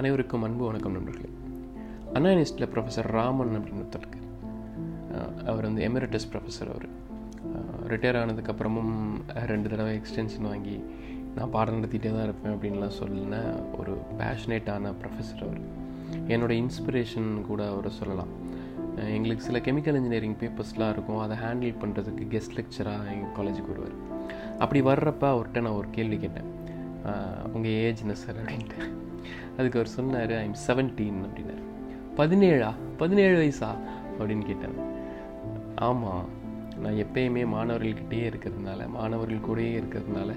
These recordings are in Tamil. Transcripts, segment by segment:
அனைவருக்கும் அன்பு வணக்கம் நண்பர்களே. அனானிஸ்டில் ப்ரொஃபஸர் ராமன் அப்படின்னு ஒருத்தர் இருக்கார். அவர் வந்து எமிரட்டஸ் ப்ரொஃபஸர் அவர். ரிட்டையர் ஆனதுக்கப்புறமும் ரெண்டு தடவை எக்ஸ்டென்ஷன் வாங்கி நான் பாடம் நடத்திட்டே தான் இருப்பேன் அப்படின்லாம் சொல்லின ஒரு பேஷனேட்டான ப்ரொஃபஸர் அவர். என்னோட இன்ஸ்பிரேஷன் கூட அவரை சொல்லலாம். எங்களுக்கு சில கெமிக்கல் இன்ஜினியரிங் பேப்பர்ஸ்லாம் இருக்கும். அதை ஹேண்டில் பண்ணுறதுக்கு கெஸ்ட் லெக்சராக எங்கள் காலேஜுக்கு வருவார். அப்படி வர்றப்ப அவர்கிட்ட நான் ஒரு கேள்வி கேட்டேன். உங்கள் ஏஜ் என்ன சார் அப்படின்ட்டு. அதுக்கு அவர் சொன்னார் ஐம் செவன்டீன் அப்படின்னாரு. பதினேழா? பதினேழு வயசா? அப்படின்னு கேட்டேன் ஆமாம் நான் எப்பயுமே மாணவர்கள்கிட்டயே இருக்கிறதுனால மாணவர்கள் கூடயே இருக்கிறதுனால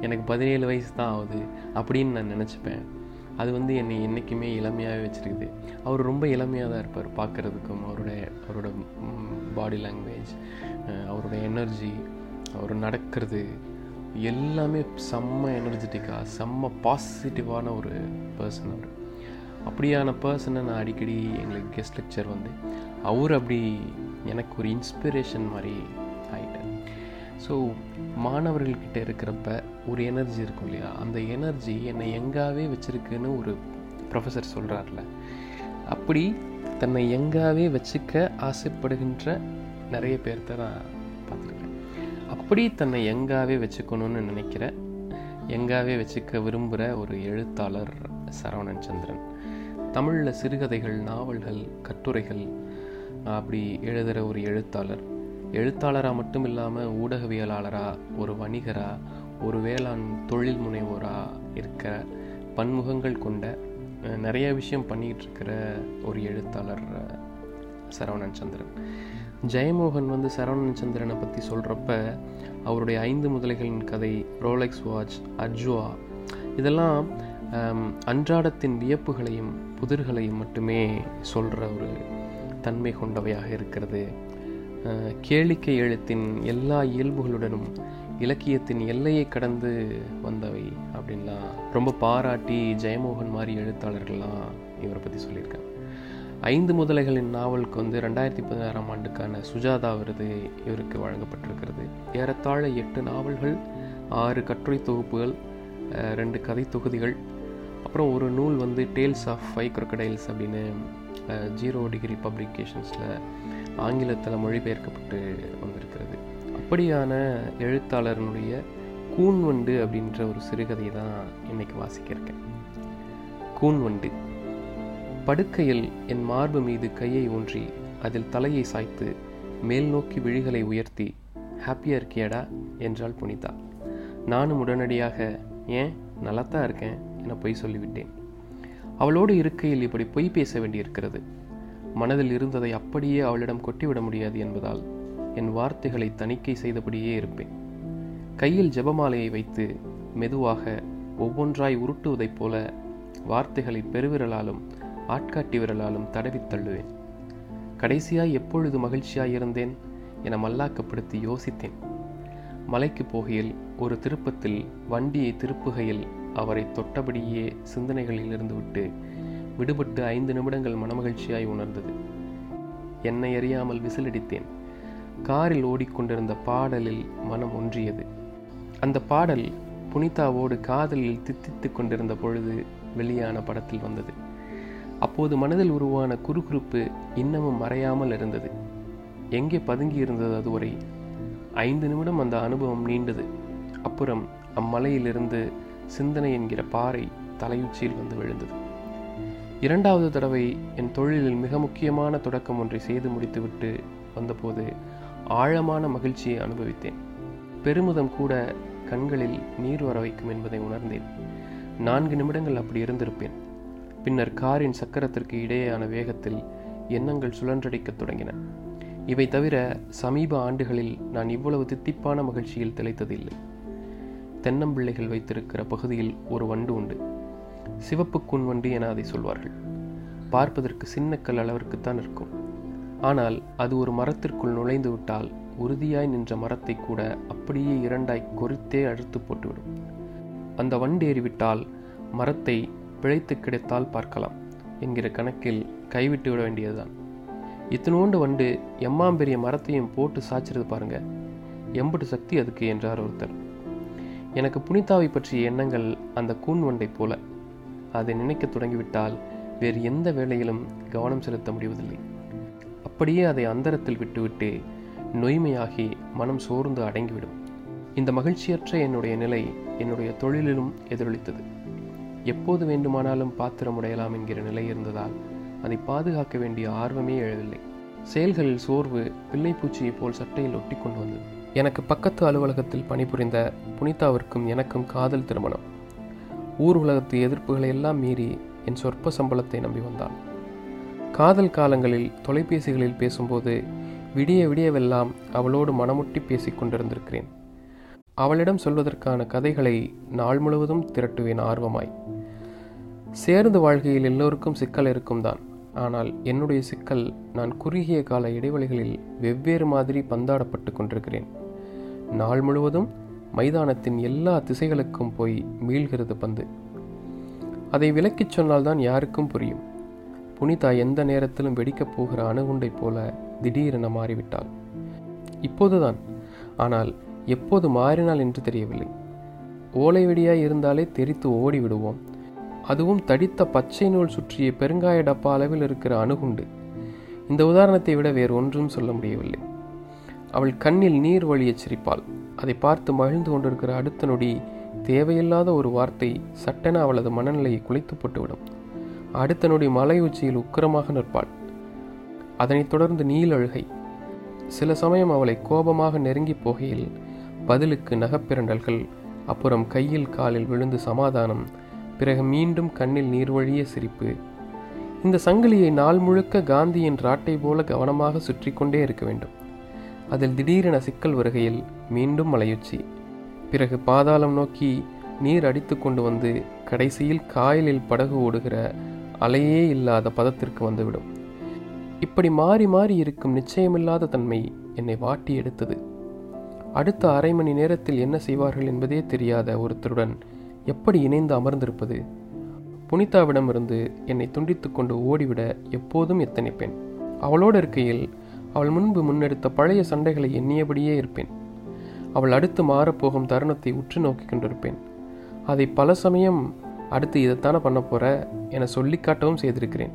எனக்கு பதினேழு வயசு தான் ஆகுது அப்படின்னு நான் நினச்சிப்பேன். அது வந்து என்னை என்றைக்குமே இளமையாகவே வச்சுருக்குது. அவர் ரொம்ப இளமையாக தான் இருப்பார் பார்க்குறதுக்கும் அவருடைய அவரோட பாடி லாங்குவேஜ் அவரோட எனர்ஜி அவர் நடக்கிறது எல்லாமே செம்ம எனர்ஜெட்டிக்காக செம்ம பாசிட்டிவான ஒரு பர்சன் அவர். அப்படியான பர்சனை நான் அடிக்கடி எங்களுக்கு கெஸ்ட் லெக்சர் வந்து அவர் அப்படி எனக்கு ஒரு இன்ஸ்பிரேஷன் மாதிரி ஆகிட்டேன் ஸோ மாணவர்கள்கிட்ட இருக்கிறப்ப ஒரு எனர்ஜி இருக்கும் இல்லையா? அந்த எனர்ஜி என்னை எங்காவே வச்சுருக்குன்னு ஒரு ப்ரொஃபஸர் சொல்கிறார்ல அப்படி தன்னை எங்காவே வச்சுக்க ஆசைப்படுகின்ற நிறைய பேர்த்த நான் பார்த்துருக்கேன். அப்படி தன்னை எங்காவே வச்சுக்கணும்னு நினைக்கிற எங்காவே வச்சுக்க விரும்புகிற ஒரு எழுத்தாளர் சரவணன் சந்திரன். தமிழில் சிறுகதைகள் நாவல்கள் கட்டுரைகள் அப்படி எழுதுகிற ஒரு எழுத்தாளர். எழுத்தாளராக மட்டும் இல்லாமல் ஊடகவியலாளராக ஒரு வணிகராக ஒரு வேளாண் தொழில் முனைவோராக இருக்கிற பன்முகங்கள் கொண்ட நிறைய விஷயம் பண்ணிக்கிட்டு இருக்கிற ஒரு எழுத்தாளர் சரவணன் சந்திரன். ஜெயமோகன் வந்து சரவணன் சந்திரனை பற்றி சொல்கிறப்ப அவருடைய ஐந்து முதலைகளின் கதை ரோலெக்ஸ் வாட்ச் அஜ்வா இதெல்லாம் அன்றாடத்தின் வியப்புகளையும் புதிர்களையும் மட்டுமே சொல்கிற ஒரு தன்மை கொண்டவையாக இருக்கிறது. கேளிக்கை எழுத்தின் எல்லா இயல்புகளுடனும் இலக்கியத்தின் எல்லையை கடந்து வந்தவை அப்படின்லாம் ரொம்ப பாராட்டி ஜெயமோகன் மாதிரி எழுத்தாளர்கள்லாம் இவரை பற்றி சொல்லியிருக்காங்க. ஐந்து முதலைகளின் நாவலுக்கு வந்து ரெண்டாயிரத்தி பதினாறாம் ஆண்டுக்கான சுஜாதா விருது இவருக்கு வழங்கப்பட்டிருக்கிறது. ஏறத்தாழ எட்டு நாவல்கள் ஆறு கட்டுரை தொகுப்புகள் ரெண்டு கதை தொகுதிகள் அப்புறம் ஒரு நூல் வந்து டேல்ஸ் ஆஃப் ஃபைவ் crocodiles அப்படின்னு ஜீரோ டிகிரி பப்ளிகேஷன்ஸில் ஆங்கிலத்தில் மொழிபெயர்க்கப்பட்டு வந்திருக்கிறது. அப்படியான எழுத்தாளரனுடைய கூன்வண்டு அப்படின்ற ஒரு சிறுகதையை தான் இன்றைக்கி வாசிக்க இருக்கேன். கூன்வண்டு. படுக்கையில் என் மார்பு மீது கையை ஊன்றி அதில் தலையை சாய்த்து மேல் நோக்கி விழிகளை உயர்த்தி ஹாப்பியாக இருக்கியடா? என்றாள் புனிதா. நானும் உடனடியாக ஏன்? நல்லாத்தான் இருக்கேன் என பொய் சொல்லிவிட்டேன். அவளோடு இருக்கையில் இப்படி பொய் பேச வேண்டியிருக்கிறது. மனதில் இருந்ததை அப்படியே அவளிடம் கொட்டிவிட முடியாது என்பதால் என் வார்த்தைகளை தணிக்கை செய்தபடியே இருப்பேன். கையில் ஜெபமாலையை வைத்து மெதுவாக ஒவ்வொன்றாய் உருட்டுவதைப் போல வார்த்தைகளை பெருவிரலாலும் ஆட்காட்டி விரலாலும் தடவித் தள்ளுவேன். கடைசியாய் எப்பொழுது மகிழ்ச்சியாய் இருந்தேன் என மல்லாக்கப்படுத்தி யோசித்தேன். மலைக்கு போகையில் ஒரு திருப்பத்தில் வண்டியை திருப்புகையில் அவரை தொட்டபடியே சிந்தனைகளில் இருந்து விட்டு விடுபட்டு ஐந்து நிமிடங்கள் மனமகிழ்ச்சியாய் உணர்ந்தது. என்னை அறியாமல் விசிலடித்தேன். காரில் ஓடிக்கொண்டிருந்த பாடலில் மனம் ஒன்றியது. அந்த பாடல் புனிதாவோடு காதலில் தித்தித்து கொண்டிருந்த பொழுது வெளியான படத்தில் வந்தது. அப்போது மனதில் உருவான குறுகுறுப்பு இன்னமும் மறையாமல் இருந்தது. எங்கே பதுங்கி இருந்தது அதுவரை? ஐந்து நிமிடம் அந்த அனுபவம் நீண்டது. அப்புறம் அம்மலையிலிருந்து சிந்தனை என்கிற பாறை தலையுச்சியில் வந்து விழுந்தது. இரண்டாவது தடவை என் தொழிலில் மிக முக்கியமான தொடக்கம் ஒன்றை செய்து முடித்துவிட்டு வந்தபோது ஆழமான மகிழ்ச்சியை அனுபவித்தேன். பெருமிதம் கூட கண்களில் நீர் வர வைக்கும் என்பதை உணர்ந்தேன். நான்கு நிமிடங்கள் அப்படி இருந்திருப்பேன். பின்னர் காரின் சக்கரத்திற்கு இடையேயான வேகத்தில் எண்ணங்கள் சுழன்றடிக்கத் தொடங்கின. இவை தவிர சமீப ஆண்டுகளில் நான் இவ்வளவு தித்திப்பான மகிழ்ச்சியில் திளைத்ததில்லை. தென்னம்பிள்ளைகள் வைத்திருக்கிற பகுதியில் ஒரு வண்டு உண்டு. சிவப்பு கூன் வண்டு என அதை சொல்வார்கள். பார்ப்பதற்கு சின்ன கல் அளவிற்குத்தான் இருக்கும். ஆனால் அது ஒரு மரத்திற்குள் நுழைந்து விட்டால் உறுதியாய் நின்ற மரத்தை கூட அப்படியே இரண்டாய் கொறித்தே அழுத்து போட்டுவிடும். அந்த வண்டு ஏறிவிட்டால் மரத்தை பிழைத்து கிடைத்தால் பார்க்கலாம். என்கிற கணக்கில் கைவிட்டு விட வேண்டியதுதான். இத்தினோண்டு வண்டு எம்மாம்பெரிய மரத்தையும் போட்டு சாய்ச்சிருது பாருங்க. எம்புட்டு சக்தி அதுக்கு என்றார் ஒருத்தர். எனக்கு புனிதாவை பற்றிய எண்ணங்கள் அந்த கூன் வண்டை போல. அதை நினைக்க தொடங்கிவிட்டால் வேறு எந்த வேலையிலும் கவனம் செலுத்த முடிவதில்லை. அப்படியே அதை அந்தரத்தில் விட்டுவிட்டு நொய்மையாகி மனம் சோர்ந்து அடங்கிவிடும். இந்த மகிழ்ச்சியற்ற என்னுடைய நிலை என்னுடைய தொழிலிலும் எதிரொலித்தது. எப்போது வேண்டுமானாலும் பாத்திரம் உடையலாம் என்கிற நிலை இருந்ததால் அதை பாதுகாக்க வேண்டிய ஆர்வமே எழவில்லை. செயல்களில் சோர்வு பிள்ளைப்பூச்சியைப் போல் சட்டையில் ஒட்டி கொண்டு வந்தது. எனக்கு பக்கத்து அலுவலகத்தில் பணிபுரிந்த புனிதாவிற்கும் எனக்கும் காதல் திருமணம். ஊர் உலகத்து எதிர்ப்புகளை எல்லாம் மீறி என் சொற்ப சம்பளத்தை நம்பி வந்தான். காதல் காலங்களில் தொலைபேசிகளில் பேசும்போது விடிய விடியவெல்லாம் அவளோடு மனமுட்டி பேசிக் கொண்டிருந்திருக்கிறேன். அவளிடம் சொல்வதற்கான கதைகளை நாள் முழுவதும் திரட்டுவேன் ஆர்வமாய். சேர்ந்து வாழ்க்கையில் எல்லோருக்கும் சிக்கல் இருக்கும் தான். ஆனால் என்னுடைய சிக்கல் நான் குறுகிய கால இடைவெளிகளில் வெவ்வேறு மாதிரி பந்தாடப்பட்டு கொண்டிருக்கிறேன். நாள் முழுவதும் மைதானத்தின் எல்லா திசைகளுக்கும் போய் மீள்கிறது பந்து. அதை விலக்கிச் சொன்னால்தான் யாருக்கும் புரியும். புனிதா எந்த நேரத்திலும் வெடிக்கப் போகிற அணுகுண்டை போல திடீரென மாறிவிட்டாள். இப்போதுதான். ஆனால் எப்போது மாறினாள் என்று தெரியவில்லை. ஓலை வெடியாய் இருந்தாலே தெரித்து ஓடி விடுவோம் அதுவும் தடித்த பச்சை நூல் சுற்றிய பெருங்காய டப்பா அளவில் இருக்கிற அணுகுண்டு. இந்த உதாரணத்தை விட வேறு ஒன்றும் சொல்ல முடியவில்லை. அவள் கண்ணில் நீர் வழியச் சிரிப்பாள். அதை பார்த்து மகிழ்ந்து கொண்டிருக்கிற அடுத்த நொடி தேவையில்லாத ஒரு வார்த்தை சட்டென அவளது மனநிலையை குலைத்து போட்டுவிடும். அடுத்த நொடி மலை உச்சியில் உக்கிரமாக நிற்பாள். அதனைத் தொடர்ந்து நீல் அழுகை. சில சமயம் அவளை கோபமாக நெருங்கி போகையில் பதிலுக்கு நகப்பிரண்டல்கள் அப்புறம் கையில் காலில் விழுந்து சமாதானம் பிறகு மீண்டும் கண்ணில் நீர்வழிய சிரிப்பு. இந்த சங்கிலியை நாள் முழுக்க காந்தியின் ராட்டை போல கவனமாக சுற்றி கொண்டே இருக்க வேண்டும். அதில் திடீரென சிக்கல் வருகையில் மீண்டும் மலையுச்சி. பிறகு பாதாளம் நோக்கி நீர் அடித்து கொண்டு வந்து கடைசியில் காயலில் படகு ஓடுகிற அலையே இல்லாத பதத்திற்கு வந்துவிடும். இப்படி மாறி மாறி இருக்கும் நிச்சயமில்லாத தன்மை என்னை வாட்டி எடுத்தது. அடுத்த அரை மணி நேரத்தில் என்ன செய்வார்கள் என்பதே தெரியாத ஒருத்தருடன் எப்படி இணைந்து அமர்ந்திருப்பது? புனிதாவிடமிருந்து என்னை துண்டித்துக் கொண்டு ஓடிவிட எப்போதும் எத்தனிப்பேன்? அவளோடு இருக்கையில் அவள் முன்பு முன்னெடுத்த பழைய சண்டைகளை எண்ணியபடியே இருப்பேன். அவள் அடுத்து மாறப்போகும் தருணத்தை உற்று நோக்கி கொண்டிருப்பேன். அதை பல சமயம் அடுத்து இதைத்தானே பண்ண போற என சொல்லிக்காட்டவும் செய்திருக்கிறேன்.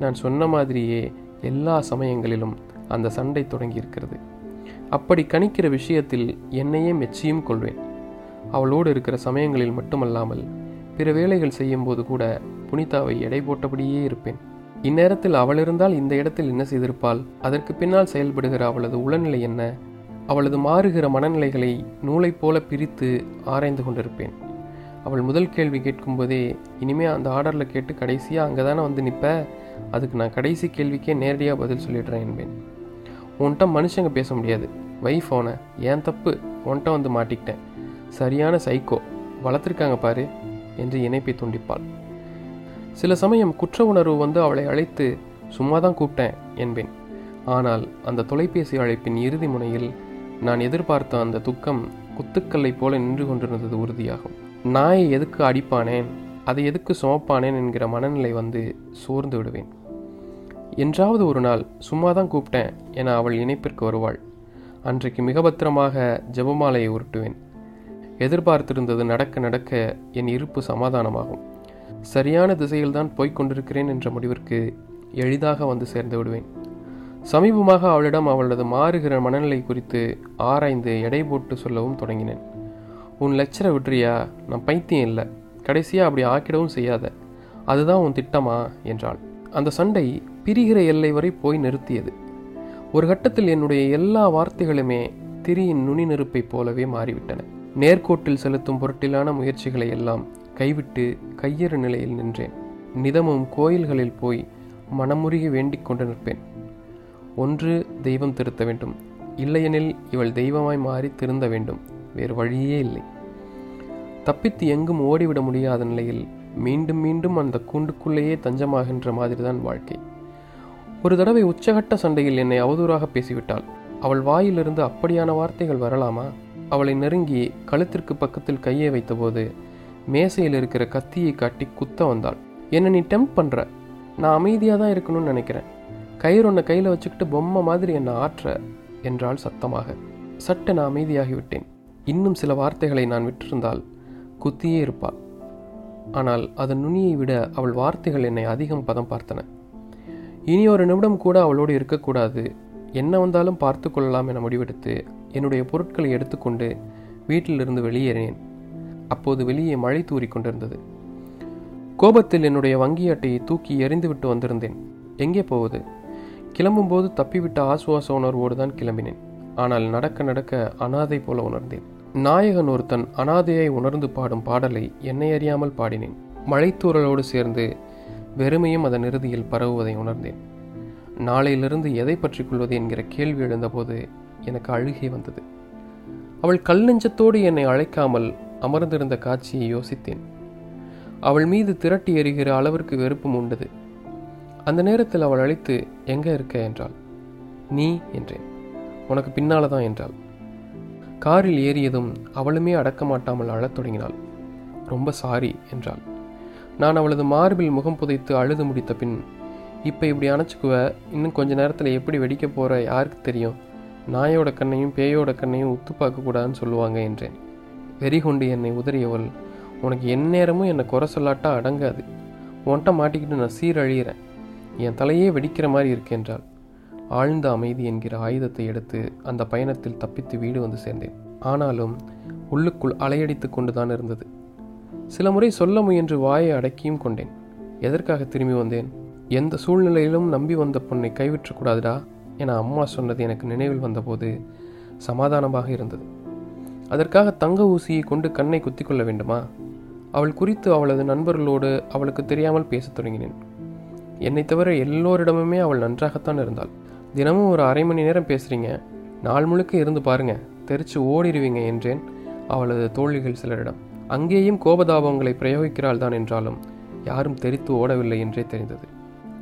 நான் சொன்ன மாதிரியே எல்லா சமயங்களிலும் அந்த சண்டை தொடங்கி இருக்கிறது அப்படி கணிக்கிற விஷயத்தில் என்னையே மெச்சியும் கொள்வேன். அவளோடு இருக்கிற சமயங்களில் மட்டுமல்லாமல் பிற வேலைகள் செய்யும்போது கூட புனிதாவை எடை போட்டபடியே இருப்பேன். இந்நேரத்தில் அவள் இருந்தால் இந்த இடத்தில் என்ன செய்திருப்பாள்? அதற்கு பின்னால் செயல்படுகிற அவளது உளநிலை என்ன? அவளது மாறுகிற மனநிலைகளை நூலைப் போல பிரித்து ஆராய்ந்து கொண்டிருப்பேன். அவள் முதல் கேள்வி கேட்கும்போதே இனிமே அந்த ஆர்டரில் கேட்டு கடைசியாக அங்கே தானே வந்து நிற்ப அதுக்கு நான் கடைசி கேள்விக்கே நேரடியாக பதில் சொல்லிடுறேன் என்பேன். உன்கிட்ட மனுஷங்க பேச முடியாது. வை ஃபோனை ஏன் தப்பு? உன்கிட்ட வந்து மாட்டிக்கிட்டேன். சரியான சைக்கோ வளர்த்துருக்காங்க பாரு என்று இணைப்பை துண்டிப்பாள். சில சமயம் குற்ற உணர்வு வந்து அவளை அழைத்து சும்மா தான் கூப்பிட்டேன் என்பேன். ஆனால் அந்த தொலைபேசி அழைப்பின் இறுதி முனையில் நான் எதிர்பார்த்த அந்த துக்கம் குத்துக்கல்லை போல நின்று கொண்டிருந்தது உறுதியாகும். நாயை எதுக்கு அடிப்பானேன்? அதை எதுக்கு சுமப்பானேன்? என்கிற மனநிலை வந்து சோர்ந்து விடுவேன். என்றாவது ஒரு நாள் சும்மா தான் கூப்பிட்டேன் என அவள் இணைப்பிற்கு வருவாள். அன்றைக்கு மிக பத்திரமாக ஜெபமாலையை உருட்டுவேன். எதிர்பார்த்திருந்தது நடக்க நடக்க என் இருப்பு சமாதானமாகும். சரியான திசையில்தான் போய்க் கொண்டிருக்கிறேன் என்ற முடிவிற்கு எளிதாக வந்து சேர்ந்து விடுவேன். சமீபமாக அவளிடம் அவளது மாறுகிற மனநிலை குறித்து ஆராய்ந்து எடை போட்டு சொல்லவும் தொடங்கினேன். உன் லெக்சரை விட்றியா நான் பைத்தியம் இல்லை. கடைசியாக அப்படி ஆக்கிடவும் செய்யாத. அதுதான் உன் திட்டமா? என்றாள். அந்த சண்டை பிரிகிற எல்லை வரை போய் நிறுத்தியது. ஒரு கட்டத்தில் என்னுடைய எல்லா வார்த்தைகளுமே திரியின் நுனி நெருப்பைப் போலவே மாறிவிட்டன. நேர்கோட்டில் செலுத்தும் பொருட்டிலான முயற்சிகளை எல்லாம் கைவிட்டு கையறு நிலையில் நின்றேன். நிதமும் கோயில்களில் போய் மனமுருகி வேண்டிக் கொண்டு நிற்பேன். ஒன்று தெய்வம் திருத்த வேண்டும். இல்லையெனில் இவள் தெய்வமாய் மாறி திருந்த வேண்டும். வேறு வழியே இல்லை. தப்பித்து எங்கும் ஓடிவிட முடியாத நிலையில் மீண்டும் மீண்டும் அந்த கூண்டுக்குள்ளேயே தஞ்சமாகின்ற மாதிரிதான் வாழ்க்கை. ஒரு தடவை உச்சகட்ட சண்டையில் என்னை அவதூறாக பேசிவிட்டாள். அவள் வாயிலிருந்து அப்படியான வார்த்தைகள் வரலாமா? அவளை நெருங்கி கழுத்திற்கு பக்கத்தில் கையை வைத்தபோது மேசையில் இருக்கிற கத்தியை காட்டி குத்த வந்தாள். என்னை நீ டெம்ப் பண்ற? நான் அமைதியாக தான் இருக்கணும்னு நினைக்கிறேன். கயிறு ஒன்றை கையில் வச்சுக்கிட்டு பொம்மை மாதிரி என்னை ஆற்ற என்றாள் சத்தமாக. சட்டை நான் அமைதியாகிவிட்டேன் இன்னும் சில வார்த்தைகளை நான் விட்டிருந்தால் குத்தியே இருப்பாள். ஆனால் அதன் நுனியை விட அவள் வார்த்தைகள் என்னை அதிகம் பதம் பார்த்தன. இனி ஒரு நிமிடம் கூட அவளோடு இருக்கக்கூடாது. என்ன வந்தாலும் பார்த்து கொள்ளலாம் என முடிவெடுத்து என்னுடைய பொருட்களை எடுத்துக்கொண்டு வீட்டிலிருந்து வெளியேறினேன். அப்போது வெளியே மழை தூறி கொண்டிருந்தது. கோபத்தில் என்னுடைய வங்கி அட்டையை தூக்கி எறிந்துவிட்டு வந்திருந்தேன். எங்கே போவது? கிளம்பும்போது தப்பிவிட்ட ஆசுவாச உணர்வோடு தான் கிளம்பினேன். ஆனால் நடக்க நடக்க அனாதை போல உணர்ந்தேன். நாயகன் ஒருத்தன் அனாதையை உணர்ந்து பாடும் பாடலை என்னை அறியாமல் பாடினேன். மழைத்தூரலோடு சேர்ந்து வெறுமையும் அதன் இறுதியில் பரவுவதை உணர்ந்தேன். நாளையிலிருந்து எதை பற்றி கொள்வது என்கிற கேள்வி எழுந்தபோது எனக்கு அழுகை வந்தது. அவள் கல் நெஞ்சத்தோடு என்னை அழைக்காமல் அமர்ந்திருந்த காட்சியை யோசித்தேன். அவள் மீது திரட்டி எறிகிற அளவிற்கு வெறுப்பும் உண்டது. அந்த நேரத்தில் அவள் அழைத்து எங்க இருக்க? என்றாள். நீ? என்றேன். உனக்கு பின்னால தான் என்றாள். காரில் ஏறியதும் அவளுமே அடக்க மாட்டாமல் அழத் தொடங்கினாள். ரொம்ப சாரி என்றாள். நான் அவளது மார்பில் முகம் புதைத்து அழுது முடித்த பின் இப்போ இப்படி அணைச்சிக்குவ? இன்னும் கொஞ்ச நேரத்தில் எப்படி வெடிக்க போகிற யாருக்கு தெரியும்? நாயோட கண்ணையும் பேயோட கண்ணையும் உத்து பார்க்கக்கூடாதுன்னு சொல்லுவாங்க என்றேன். வெறி கொண்டு என்னை உதறியவள். உனக்கு எந்நேரமும் என்னை குறை சொல்லாட்டா அடங்காது. உன்கிட்ட மாட்டிக்கிட்டு நான் சீரழியிறேன். என் தலையே வெடிக்கிற மாதிரி இருக்கென்றாள் ஆழ்ந்த அமைதி என்கிற ஆயுதத்தை எடுத்து அந்த பயணத்தில் தப்பித்து வீடு வந்து சேர்ந்தேன். ஆனாலும் உள்ளுக்குள் அலையடித்து கொண்டு தான் இருந்தது. சில முறை சொல்ல முயன்று வாயை அடக்கியும் கொண்டேன். எதற்காக திரும்பி வந்தேன்? எந்த சூழ்நிலையிலும் நம்பி வந்த பொண்ணை கைவிற்றக்கூடாதுடா என அம்மா சொன்னது எனக்கு நினைவில் வந்தபோது சமாதானமாக இருந்தது. அதற்காக தங்க ஊசியை கொண்டு கண்ணை குத்திக் கொள்ள வேண்டுமா? அவள் குறித்து அவளது நண்பர்களோடு அவளுக்கு தெரியாமல் பேசத் தொடங்கினேன். என்னை தவிர எல்லோரிடமுமே அவள் நன்றாகத்தான் இருந்தாள். தினமும் ஒரு அரை மணி நேரம் பேசுறீங்க. நாள் முழுக்க இருந்து பாருங்க. தெரிச்சு ஓடிடுவீங்க என்றேன் அவளது தோழிகள் சிலரிடம். அங்கேயும் கோபதாபங்களை பிரயோகிக்கிறாள் தான் என்றாலும் யாரும் தெரித்து ஓடவில்லை என்றே தெரிந்தது.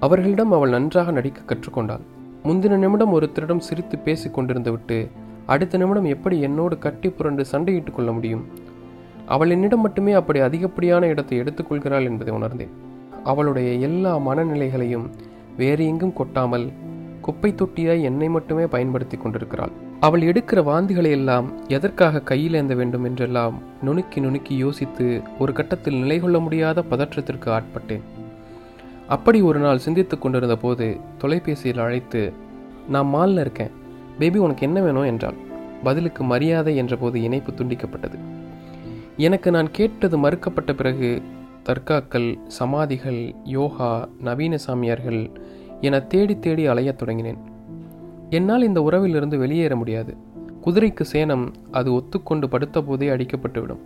அவர்களிடம் அவள் நன்றாக நடிக்க கற்றுக்கொண்டாள். முந்தின நிமிடம் ஒருத்தரிடம் சிரித்து பேசிக் கொண்டிருந்து விட்டு அடுத்த நிமிடம் எப்படி என்னோடு கட்டி புரண்டு சண்டையிட்டுக் கொள்ள முடியும்? அவள் என்னிடம் மட்டுமே அப்படி அதிகப்படியான இடத்தை எடுத்துக்கொள்கிறாள் என்பதை உணர்ந்தேன். அவளுடைய எல்லா மனநிலைகளையும் வேறு எங்கும் கொட்டாமல் குப்பை தொட்டியாய் என்னை மட்டுமே பயன்படுத்தி கொண்டிருக்கிறாள். அவள் எடுக்கிற வாந்திகளை எல்லாம் எதற்காக கையில் ஏந்த வேண்டும் என்றெல்லாம் நுணுக்கி நுணுக்கி யோசித்து ஒரு கட்டத்தில் நிலை கொள்ள முடியாத பதற்றத்திற்கு ஆட்பட்டேன். அப்படி ஒரு நாள் சிந்தித்துக் கொண்டிருந்த போது தொலைபேசியில் அழைத்து நான் மாலில் இருக்கேன். பேபி உனக்கு என்ன வேணும்? என்றாள். பதிலுக்கு மரியாதை என்றபோது இணைப்பு துண்டிக்கப்பட்டது. எனக்கு நான் கேட்டது மறுக்கப்பட்ட பிறகு தர்காக்கள் சமாதிகள் யோகா நவீன சாமியார்கள் என தேடி தேடி அலையத் தொடங்கினேன். என்னால் இந்த உறவிலிருந்து வெளியேற முடியாது. குதிரைக்கு சேனம் அது ஒத்துக்கொண்டு படுத்த போதே அடிக்கப்பட்டுவிடும்.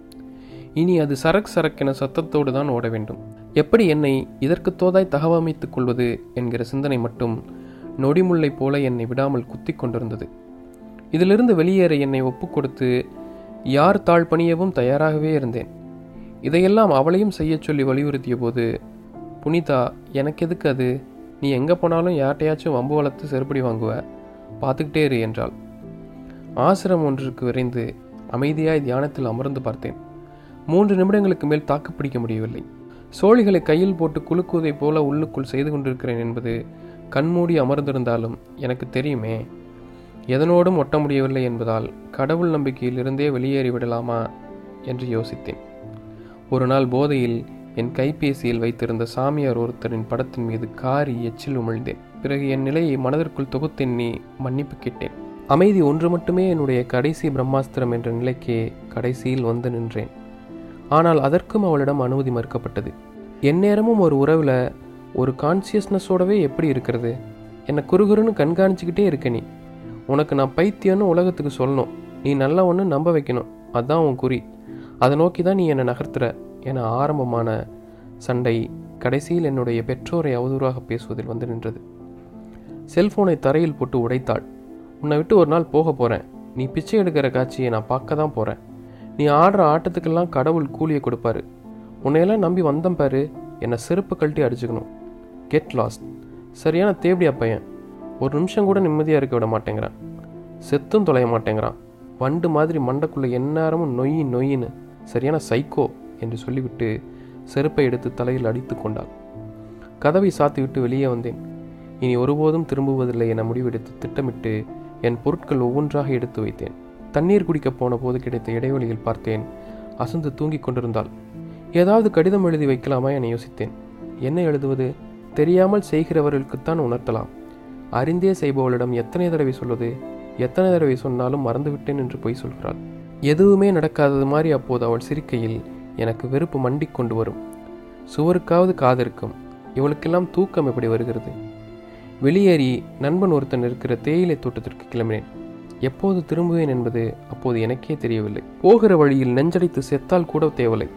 இனி அது சரக் சரக்கென சத்தத்தோடு தான் ஓட வேண்டும். எப்படி என்னை இதற்கு தோதாய் தகவமைத்துக் கொள்வது என்கிற சிந்தனை மட்டும் நொடிமுல்லை போல என்னை விடாமல் குத்தி கொண்டிருந்தது. இதிலிருந்து வெளியேற என்னை ஒப்புக்கொடுத்து யார் தாழ் பணியவும் தயாராகவே இருந்தேன். இதையெல்லாம் அவளையும் செய்யச் சொல்லி வலியுறுத்திய போது புனிதா எனக்கு எதுக்கு அது? நீ எங்கே போனாலும் யார்ட்டையாச்சும் வம்பு வளர்த்து செருப்படி வாங்குவ. பார்த்துக்கிட்டே இரு என்றாள். ஆசிரம் ஒன்றிற்கு விரைந்து அமைதியாய் தியானத்தில் அமர்ந்து பார்த்தேன். மூன்று நிமிடங்களுக்கு மேல் தாக்கு பிடிக்க முடியவில்லை. சோழிகளை கையில் போட்டு குலுக்குவதை போல உள்ளுக்குள் செய்து கொண்டிருக்கிறேன் என்பது கண்மூடி அமர்ந்திருந்தாலும் எனக்கு தெரியுமே. எதனோடும் ஒட்ட முடியவில்லை என்பதால் கடவுள் நம்பிக்கையில் இருந்தே வெளியேறி விடலாமா என்று யோசித்தேன். ஒரு நாள் போதையில் என் கைபேசியில் வைத்திருந்த சாமியார் ஒருத்தரின் படத்தின் மீது காரி எச்சில் உமிழ்ந்தேன். பிறகு என் நிலையை மனதிற்குள் தொகுத்தெண்ணி மன்னிப்பு கேட்டேன். அமைதி ஒன்று மட்டுமே என்னுடைய கடைசி பிரம்மாஸ்திரம் என்ற நிலைக்கே கடைசியில் வந்து நின்றேன். ஆனால் அதற்கும் அவளிடம் அனுமதி மறுக்கப்பட்டது. எந்நேரமும் ஒரு உறவில் ஒரு கான்சியஸ்னஸோடவே எப்படி இருக்கிறது? என்னை குறுகுறுன்னு கண்காணிச்சுக்கிட்டே இருக்க நீ. உனக்கு நான் பைத்தியம்னு உலகத்துக்கு சொல்லணும். நீ நல்லா ஒன்று நம்ப வைக்கணும். அதுதான் உன் குறி. அதை நோக்கி தான் நீ என்னை நகர்த்துற. என ஆரம்பமான சண்டை கடைசியில் என்னுடைய பெற்றோரை அவதூறாக பேசுவதில் வந்து நின்றது. செல்போனை தரையில் போட்டு உடைத்தாள். உன்னை விட்டு ஒரு நாள் போக போகிறேன் நீ பிச்சை எடுக்கிற காட்சியை நான் பார்க்க தான் போகிறேன் நீ ஆடுற ஆட்டத்துக்கெல்லாம் கடவுள் கூலியை கொடுப்பாரு. உன்னையெல்லாம் நம்பி வந்தம் பாரு. என்னை செருப்பு கழட்டி அடிச்சுக்கணும். கெட் லாஸ்ட் சரியான தேவடியா பையன். ஒரு நிமிஷம் கூட நிம்மதியாக இருக்க விட மாட்டேங்கிறான். செத்தும் தொலைய மாட்டேங்கிறான். வண்டு மாதிரி மண்டக்குள்ளே எந்நேரமும் நொய் நொய்யின்னு. சரியான சைக்கோ என்று சொல்லிவிட்டு செருப்பை எடுத்து தலையில் அடித்து கொண்டாள். கதவை சாத்திவிட்டு வெளியே வந்தேன். இனி ஒருபோதும் திரும்புவதில்லை என முடிவெடுத்து திட்டமிட்டு என் பொருட்கள் ஒவ்வொன்றாக எடுத்து வைத்தேன். தண்ணீர் குடிக்கப் போன போது கிடைத்த இடைவெளியில் பார்த்தேன். அசந்து தூங்கிக் கொண்டிருந்தாள். ஏதாவது கடிதம் எழுதி வைக்கலாமா என யோசித்தேன். என்ன எழுதுவது? தெரியாமல் செய்கிறவர்களுக்குத்தான் உணர்த்தலாம். அறிந்தே செய்பவளிடம் எத்தனை தடவை சொல்வது? எத்தனை தடவை சொன்னாலும் மறந்துவிட்டேன் என்று பொய் சொல்கிறாள். எதுவுமே நடக்காதது மாதிரி அப்போது அவள் சிரிக்கையில் எனக்கு வெறுப்பு மண்டி கொண்டு வரும். சுவருக்காவது காதிருக்கும். இவளுக்கெல்லாம் தூக்கம் எப்படி வருகிறது? வெளியேறி நண்பன் ஒருத்தன் இருக்கிற தேயிலை தோட்டத்திற்கு கிளம்பினேன். எப்போது திரும்புவேன் என்பது அப்போது எனக்கே தெரியவில்லை. போகிற வழியில் நெஞ்சடைத்து செத்தால் கூட தேவலை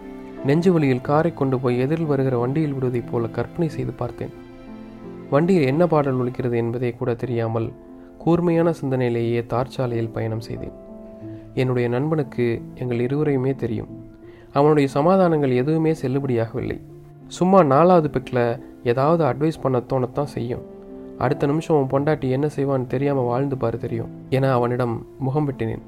நெஞ்சு வழியில் காரை கொண்டு போய் எதிரில் வருகிற வண்டியில் விடுவதைப் போல கற்பனை செய்து பார்த்தேன். வண்டியில் என்ன பாடல் ஒழிக்கிறது என்பதே கூட தெரியாமல் கூர்மையான சிந்தனையிலேயே தார்ச்சாலையில் பயணம் செய்தேன். என்னுடைய நண்பனுக்கு எங்கள் இருவரையுமே தெரியும். அவனுடைய சமாதானங்கள் எதுவுமே செல்லுபடியாகவில்லை. சும்மா நாலாவது பெக்கில் ஏதாவது அட்வைஸ் பண்ண தோணத்தான் செய்யும். அடுத்த நிமிஷம் உன் பொண்டாட்டி என்ன செய்வான்னு தெரியாமல் வாழ்ந்து பாரு தெரியும் என அவனிடம் முகம் விட்டினேன்.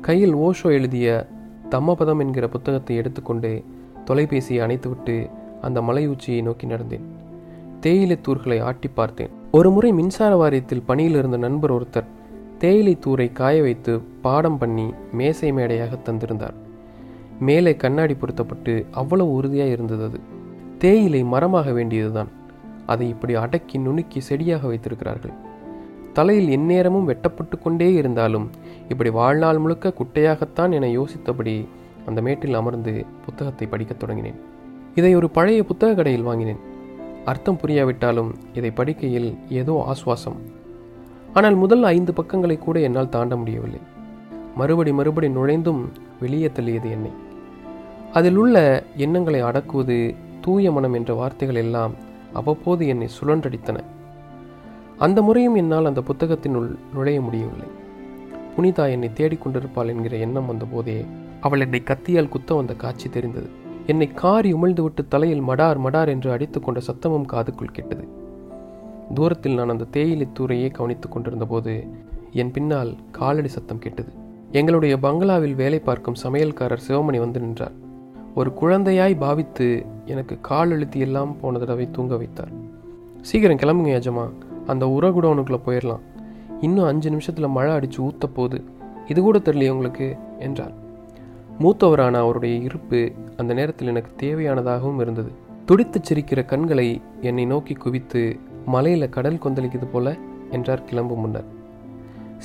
கையில் ஓஷோ எழுதிய தம்மபதம் என்கிற புத்தகத்தை எடுத்துக்கொண்டு தொலைபேசியை அணைத்துவிட்டு அந்த மலை உச்சியை நோக்கி நடந்தேன். தேயிலை தூர்களை ஆட்டி பார்த்தேன். ஒரு முறை மின்சார வாரியத்தில் பணியில் இருந்த நண்பர் ஒருத்தர் தேயிலை தூரை காய வைத்து பாடம் பண்ணி மேசை மேடையாக தந்திருந்தார். மேலே கண்ணாடி பொருத்தப்பட்டு அவ்வளவு உறுதியாக இருந்தது அது. தேயிலை மரமாக வேண்டியதுதான். அதை இப்படி அடக்கி நுணுக்கி செடியாக வைத்திருக்கிறார்கள். தலையில் எந்நேரமும் வெட்டப்பட்டு கொண்டே இருந்தாலும் இப்படி வாழ்நாள் முழுக்க குட்டையாகத்தான் என யோசித்தபடி அந்த மேட்டில் அமர்ந்து புத்தகத்தை படிக்கத் தொடங்கினேன். இதை ஒரு பழைய புத்தக கடையில் வாங்கினேன். அர்த்தம் புரியாவிட்டாலும் இதை படிக்கையில் ஏதோ ஆசுவாசம். ஆனால் முதல் ஐந்து பக்கங்களை கூட என்னால் தாண்ட முடியவில்லை. மறுபடி மறுபடி நுழைந்தும் வெளியே தள்ளியது என்னை. அதில் உள்ள எண்ணங்களை அடக்குவது தூய மனம் என்ற வார்த்தைகள் எல்லாம் அவ்வப்போது என்னை சுழன்றடித்தன. அந்த முறையும் என்னால் அந்த புத்தகத்தினுள் நுழைய முடியவில்லை. புனிதா என்னை தேடிக்கொண்டிருப்பாள் என்கிற எண்ணம் வந்தபோதே அவள் என்னை கத்தியால் குத்த வந்த காட்சி தெரிந்தது. என்னை காரி உமிழ்ந்துவிட்டு தலையில் மடார் மடார் என்று அடித்து கொண்ட சத்தமும் காதுக்குள் கேட்டது. தூரத்தில் நான் அந்த தேயிலை தூரையே கவனித்துக் கொண்டிருந்த போது என் பின்னால் காலடி சத்தம் கேட்டது. எங்களுடைய பங்களாவில் வேலை பார்க்கும் சமையல்காரர் சிவமணி வந்து நின்றார். ஒரு குழந்தையாய் பாவித்து எனக்கு கால் அழுத்தி எல்லாம் போன தடவை தூங்க வைத்தார். சீக்கிரம் கிளம்புங்க எஜமா அந்த உரகுடவனுக்குள்ளே போயிடலாம் இன்னும் அஞ்சு நிமிஷத்தில் மழை அடித்து ஊத்த போகுது இது கூட தெரியலையே உங்களுக்கு? என்றார். மூத்தவரான அவருடைய இருப்பு அந்த நேரத்தில் எனக்கு தேவையானதாகவும் இருந்தது. துடித்துச் சிரிக்கிற கண்களை என்னை நோக்கி குவித்து மலையில் கடல் கொந்தளிக்குது போல என்றார் கிளம்பும் முன்னர்.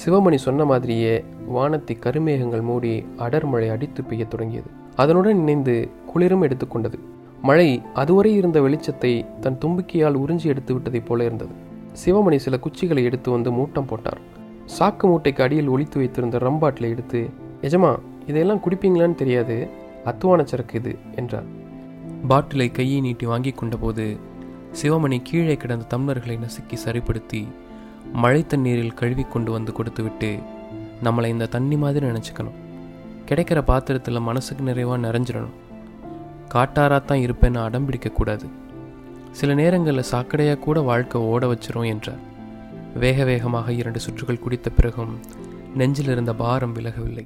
சிவமணி சொன்ன மாதிரியே வானத்தை கருமேகங்கள் மூடி அடர் மழை அடித்து பெய்யத் தொடங்கியது. அதனுடன் இணைந்து குளிரும் எடுத்துக்கொண்டது மழை அதுவரை இருந்த வெளிச்சத்தை தன் தும்பிக்கையால் உறிஞ்சி எடுத்து விட்டதைப் போல இருந்தது. சிவமணி சில குச்சிகளை எடுத்து வந்து மூட்டம் போட்டார். சாக்கு மூட்டைக்கு அடியில் ஒளித்து வைத்திருந்த ரம்பாட்டில் எடுத்து எஜமா இதையெல்லாம் குடிப்பீங்களான்னு தெரியாது. அத்துவான சரக்கு இது என்றார். பாட்டிலை கையை நீட்டி வாங்கி கொண்டபோது சிவமணி கீழே கிடந்த தம்ளர்களை நசுக்கி சரிப்படுத்தி மழை தண்ணீரில் கழுவி கொண்டு வந்து கொடுத்துவிட்டு நம்மளை இந்த தண்ணி மாதிரி நினச்சிக்கணும். கிடைக்கிற பாத்திரத்தில் மனசுக்கு நிறைவாக நிறைஞ்சிடணும். காட்டாராக தான் இருப்பேன்னு அடம் பிடிக்கக்கூடாது சில நேரங்களில் சாக்கடையாக கூட வாழ்க்கை ஓட வச்சிரும் என்றார். வேக வேகமாக இரண்டு சுற்றுகள் குடித்த பிறகும் நெஞ்சில் இருந்த பாரம் விலகவில்லை.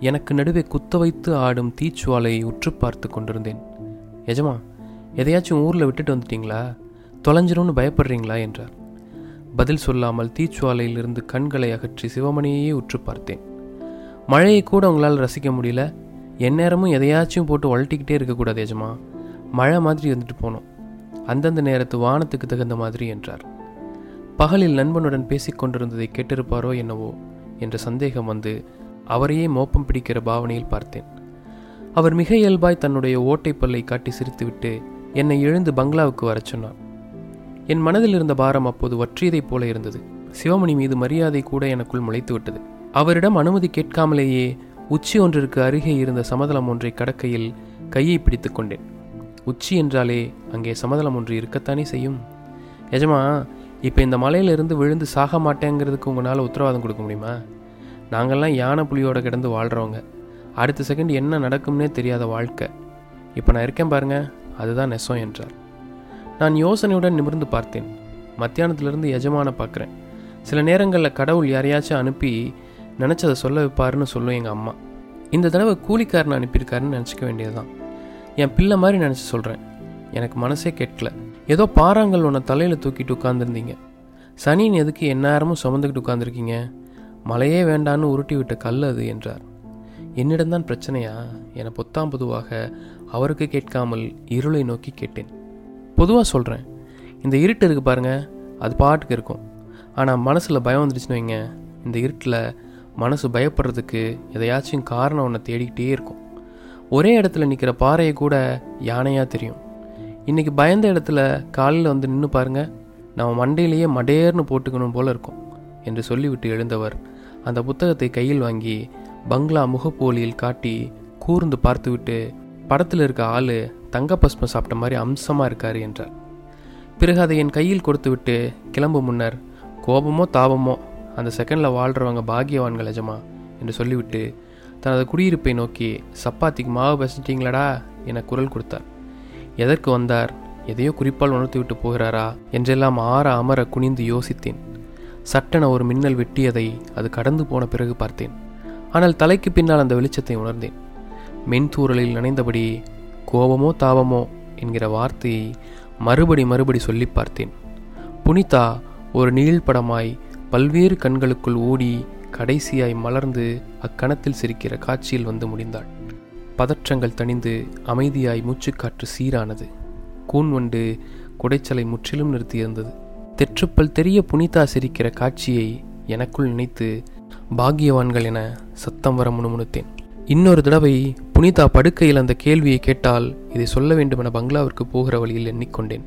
எனக்கு நடுவே குத்த வைத்து ஆடும் தீச்சுவாலையை உற்று பார்த்து கொண்டிருந்தேன். எஜமா எதையாச்சும் ஊரில் விட்டுட்டு வந்துட்டீங்களா? தொலைஞ்சிரும்னு பயப்படுறீங்களா? என்றார். பதில் சொல்லாமல் தீச்சுவாலையிலிருந்து கண்களை அகற்றி சிவமணியையே உற்று பார்த்தேன். மழையை கூட உங்களால் ரசிக்க முடியல. எந்நேரமும் எதையாச்சும் போட்டு வளட்டிக்கிட்டே இருக்கக்கூடாது எஜமா. மழை மாதிரி இருந்துட்டு போனோம் அந்தந்த நேரத்து வானத்துக்கு தகுந்த மாதிரி என்றார். பகலில் நண்பனுடன் பேசிக்கொண்டிருந்ததை கேட்டிருப்பாரோ என்னவோ என்ற சந்தேகம் வந்து அவரையே மோப்பம் பிடிக்கிற பாவனையில் பார்த்தேன். அவர் மிக இயல்பாய் தன்னுடைய ஓட்டை பல்லை காட்டி சிரித்துவிட்டு என்னை எழுந்து பங்களாவுக்கு வரச் சொன்னார். என் மனதில் இருந்த பாரம் அப்போது வற்றியதைப் போல இருந்தது. சிவமணி மீது மரியாதை கூட எனக்குள் முளைத்து விட்டது அவரிடம் அனுமதி கேட்காமலேயே உச்சி ஒன்றிற்கு அருகே இருந்த சமதளம் ஒன்றை கடக்கையில் கையை பிடித்து கொண்டேன். உச்சி என்றாலே அங்கே சமதளம் ஒன்று இருக்கத்தானே செய்யும்? எஜமா இப்போ இந்த மலையிலிருந்து விழுந்து சாக மாட்டேங்கிறதுக்கு உங்களால் உத்தரவாதம் கொடுக்க முடியுமா? நாங்கள்லாம் யானை புலியோட கிடந்து வாழ்கிறவங்க அடுத்த செகண்ட் என்ன நடக்கும்னே தெரியாத வாழ்க்கை. இப்போ நான் இருக்கேன் பாருங்க அதுதான் நெசம் என்றார். நான் யோசனையுடன் நிமிர்ந்து பார்த்தேன். மத்தியானத்திலிருந்து எஜமான பார்க்குறேன். சில நேரங்களில் கடவுள் யாரையாச்சும் அனுப்பி நினச்சதை சொல்ல வைப்பாருன்னு சொல்லும் எங்கள் அம்மா. இந்த தடவை கூலிக்காரனை அனுப்பியிருக்காருன்னு நினச்சிக்க வேண்டியதுதான். என் பிள்ளை மாதிரி நினச்சி சொல்கிறேன் எனக்கு மனசே கெட்டல ஏதோ பாறாங்கல் உன்னை தலையில் தூக்கிட்டு உட்காந்துருந்தீங்க சனின்னு எதுக்கு எந்நேரமும் சுமந்துக்கிட்டு உட்காந்துருக்கீங்க மழையே வேண்டான்னு உருட்டி விட்ட கல் அது என்றார். என்னிடம்தான் பிரச்சனையா? என பொத்தாம் பொதுவாக அவருக்கு கேட்காமல் இருளை நோக்கி கேட்டேன். பொதுவாக சொல்கிறேன் இந்த இருட்டு இருக்கு பாருங்க. அது பாட்டுக்கு இருக்கும். ஆனால் மனசில் பயம் வந்துடுச்சுன்னு வைங்க. இந்த இருட்டில் மனசு பயப்படுறதுக்கு எதையாச்சும் காரணம் ஒன்று தேடிக்கிட்டே இருக்கும். ஒரே இடத்துல நிற்கிற பாறையை கூட யானையாக தெரியும். இன்றைக்கி பயந்த இடத்துல காலையில் வந்து நின்று பாருங்கள் நம்ம மண்டையிலேயே மடேர்னு போட்டுக்கணும் போல இருக்கும் என்று சொல்லிவிட்டு எழுந்தவர் அந்த புத்தகத்தை கையில் வாங்கி பங்களா முகப்போலியில் காட்டி கூர்ந்து பார்த்துவிட்டு படத்தில் இருக்க ஆள் தங்கப்பஸ்மம் சாப்பிட்ட மாதிரி அம்சமாக இருக்கார் என்றார். பிறகு அதை என் கையில் கொடுத்துவிட்டு கிளம்பும் முன்னர் கோபமோ தாபமோ அந்த செகண்டில் வாழ்கிறவங்க பாக்கியவான்கள் எஜமா என்று சொல்லிவிட்டு தனது குடியிருப்பை நோக்கி சப்பாத்திக்கு மாவு பசிச்சிட்டிங்களடா என குரல் கொடுத்தார். எதற்கு வந்தார்? எதையோ குறிப்பால் உணர்த்தி விட்டு போகிறாரா? என்றெல்லாம் ஆற அமர குனிந்து யோசித்தேன். சட்டென ஒரு மின்னல் வெட்டியதை அது கடந்து போன பிறகு பார்த்தேன். ஆனால் தலைக்கு பின்னால் அந்த வெளிச்சத்தை உணர்ந்தேன். மென்தூரலில் நனைந்தபடி கோபமோ தாபமோ? என்கிற வார்த்தையை மறுபடி மறுபடி சொல்லி பார்த்தேன். புனிதா ஒரு நீழ்படமாய் பல்வேறு கண்களுக்குள் ஓடி கடைசியாய் மலர்ந்து அக்கணத்தில் சிரிக்கிற காட்சியில் வந்து முடிந்தாள். பதற்றங்கள் தணிந்து அமைதியாய் மூச்சுக்காற்று சீரானது. கூன்வண்டு குடைச்சலை முற்றிலும் நிறுத்தியிருந்தது. தெற்றுப்பல் தெரிய புனிதா சிரிக்கிற காட்சியை எனக்குள் நினைத்து பாக்கியவான்கள் என சத்தம் வர முணுமுணுத்தேன். இன்னொரு தடவை புனிதா படுக்கையில் அந்த கேள்வியை கேட்டால் இதை சொல்ல வேண்டும் என பங்களாவிற்கு போகிற வழியில் எண்ணிக்கொண்டேன்.